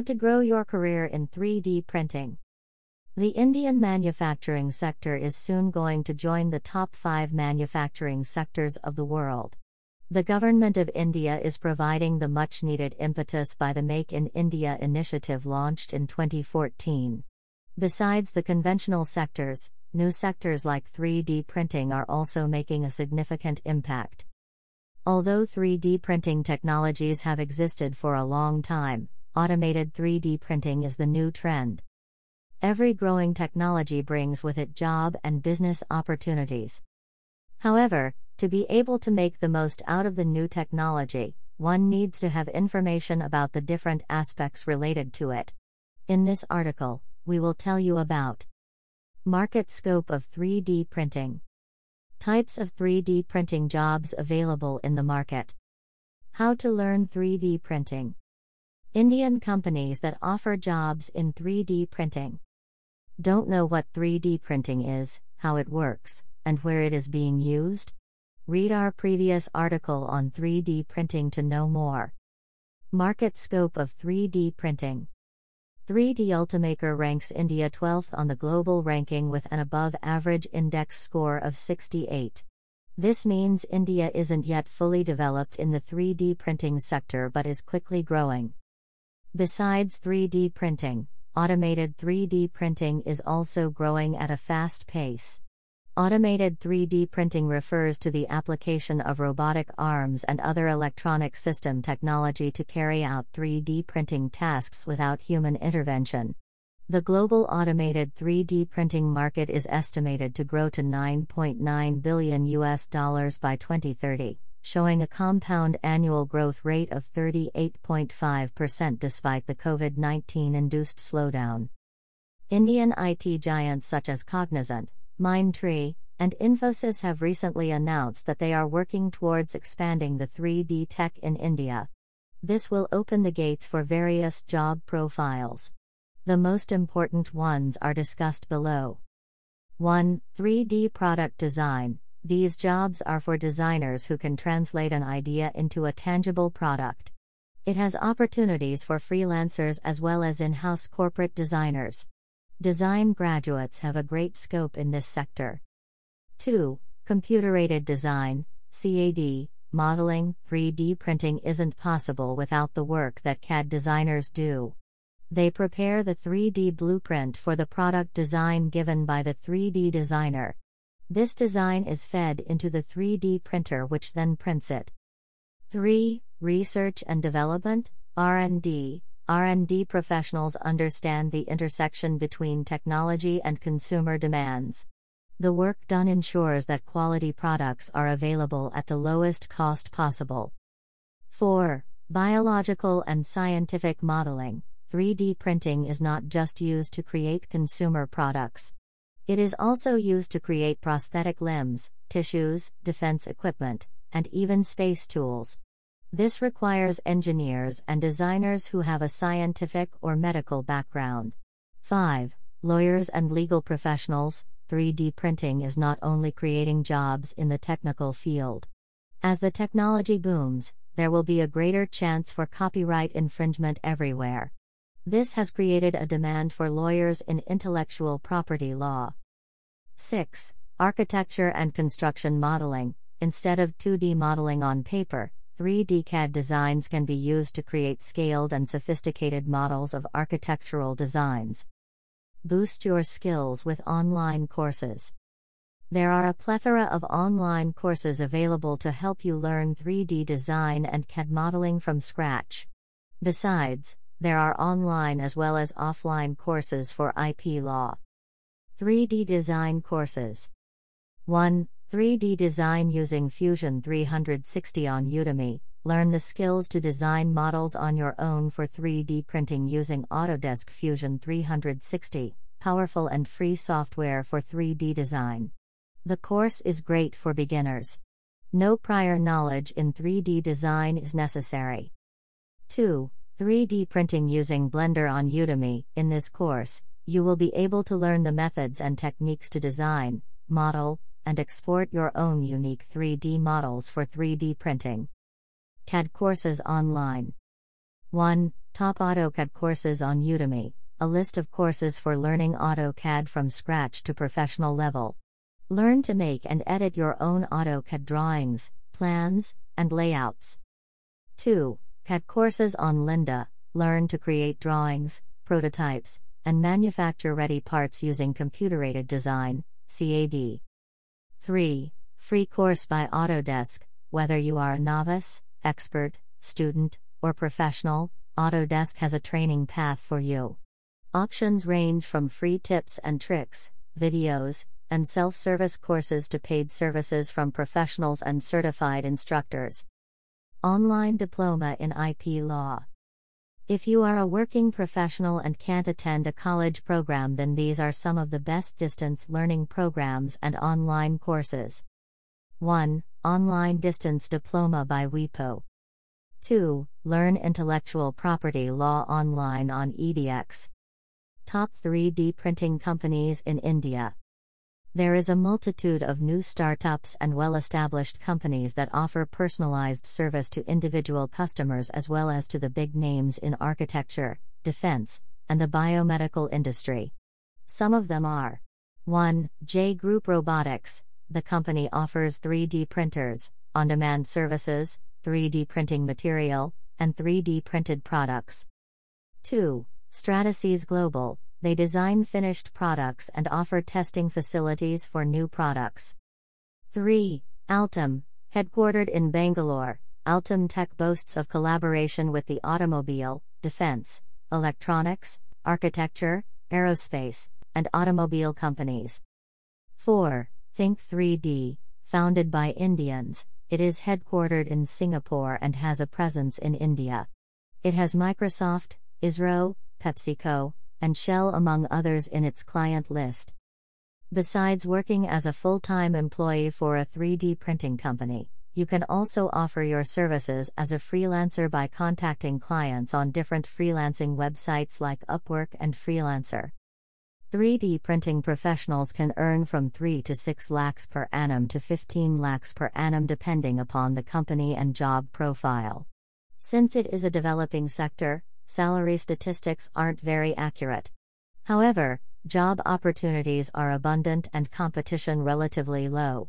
How to grow your career in 3D printing. The Indian manufacturing sector is soon going to join the top five manufacturing sectors of the world. The Government of India is providing the much needed impetus by the Make in India initiative launched in 2014. Besides the conventional sectors, new sectors like 3D printing are also making a significant impact. Although 3D printing technologies have existed for a long time, automated 3D printing is the new trend. Every growing technology brings with it job and business opportunities. However, to be able to make the most out of the new technology, one needs to have information about the different aspects related to it. In this article, we will tell you about market scope of 3D printing. Types of 3D printing jobs available in the market. How to learn 3D printing. Indian companies that offer jobs in 3D printing. Don't know what 3D printing is, how it works, and where it is being used? Read our previous article on 3D printing to know more. Market scope of 3D printing. 3D Ultimaker ranks India 12th on the global ranking with an above average index score of 68. This means India isn't yet fully developed in the 3D printing sector but is quickly growing. Besides 3D printing, automated 3D printing is also growing at a fast pace. Automated 3D printing refers to the application of robotic arms and other electronic system technology to carry out 3D printing tasks without human intervention. The global automated 3D printing market is estimated to grow to 9.9 billion US dollars by 2030, showing a compound annual growth rate of 38.5% despite the COVID 19 induced slowdown. Indian IT giants such as Cognizant, Mindtree, and Infosys have recently announced that they are working towards expanding the 3D tech in India. This will open the gates for various job profiles. The most important ones are discussed below. 1. 3D product design. These jobs are for designers who can translate an idea into a tangible product. It has opportunities for freelancers as well as in house corporate designers. Design graduates have a great scope in this sector. 2. Computer aided design, CAD, modeling, 3D printing isn't possible without the work that CAD designers do. They prepare the 3D blueprint for the product design given by the 3D designer. This design is fed into the 3D printer which then prints it. 3. Research and development, R&D, R&D professionals understand the intersection between technology and consumer demands. The work done ensures that quality products are available at the lowest cost possible. 4. Biological and scientific modeling. 3D printing is not just used to create consumer products. It is also used to create prosthetic limbs, tissues, defense equipment, and even space tools. This requires engineers and designers who have a scientific or medical background. 5. Lawyers and legal professionals 3D printing is not only creating jobs in the technical field. As the technology booms, there will be a greater chance for copyright infringement everywhere. This has created a demand for lawyers in intellectual property law. 6. Architecture and construction modeling. Instead of 2D modeling on paper, 3D CAD designs can be used to create scaled and sophisticated models of architectural designs. Boost your skills with online courses. There are a plethora of online courses available to help you learn 3D design and CAD modeling from scratch. Besides, there are online as well as offline courses for IP law. 3D design courses. 1. 3D design using Fusion 360 on Udemy. Learn the skills to design models on your own for 3D printing using Autodesk Fusion 360, powerful and free software for 3D design. The course is great for beginners. No prior knowledge in 3D design is necessary. 2. 3D printing using Blender on Udemy. In this course, you will be able to learn the methods and techniques to design, model, and export your own unique 3D models for 3D printing. CAD courses online. 1. Top AutoCAD courses on Udemy, a list of courses for learning AutoCAD from scratch to professional level. Learn to make and edit your own AutoCAD drawings, plans, and layouts. 2. CAD courses on Lynda, learn to create drawings, prototypes, and manufacture ready parts using computer aided design, CAD. 3. Free course by Autodesk, whether you are a novice, expert, student, or professional, Autodesk has a training path for you. Options range from free tips and tricks, videos, and self service courses to paid services from professionals and certified instructors. Online Diploma in IP Law. If you are a working professional and can't attend a college program, then these are some of the best distance learning programs and online courses. 1. Online Distance Diploma by WIPO. 2. Learn Intellectual Property Law Online on EDX. Top 3D Printing Companies in India. There is a multitude of new startups and well established companies that offer personalized service to individual customers as well as to the big names in architecture, defense, and the biomedical industry. Some of them are 1. J Group Robotics, the company offers 3D printers, on demand services, 3D printing material, and 3D printed products. 2. Stratasys Global, they design finished products and offer testing facilities for new products. 3. Altem, headquartered in Bangalore, Altem Tech boasts of collaboration with the automobile, defense, electronics, architecture, aerospace, and automobile companies. 4. Think 3D, founded by Indians, it is headquartered in Singapore and has a presence in India. It has Microsoft, ISRO, PepsiCo, and Shell among others in its client list. Besides working as a full time employee for a 3D printing company, you can also offer your services as a freelancer by contacting clients on different freelancing websites like Upwork and Freelancer. 3D printing professionals can earn from 3 to 6 lakhs per annum to 15 lakhs per annum depending upon the company and job profile. Since it is a developing sector, salary statistics aren't very accurate. However, job opportunities are abundant and competition relatively low.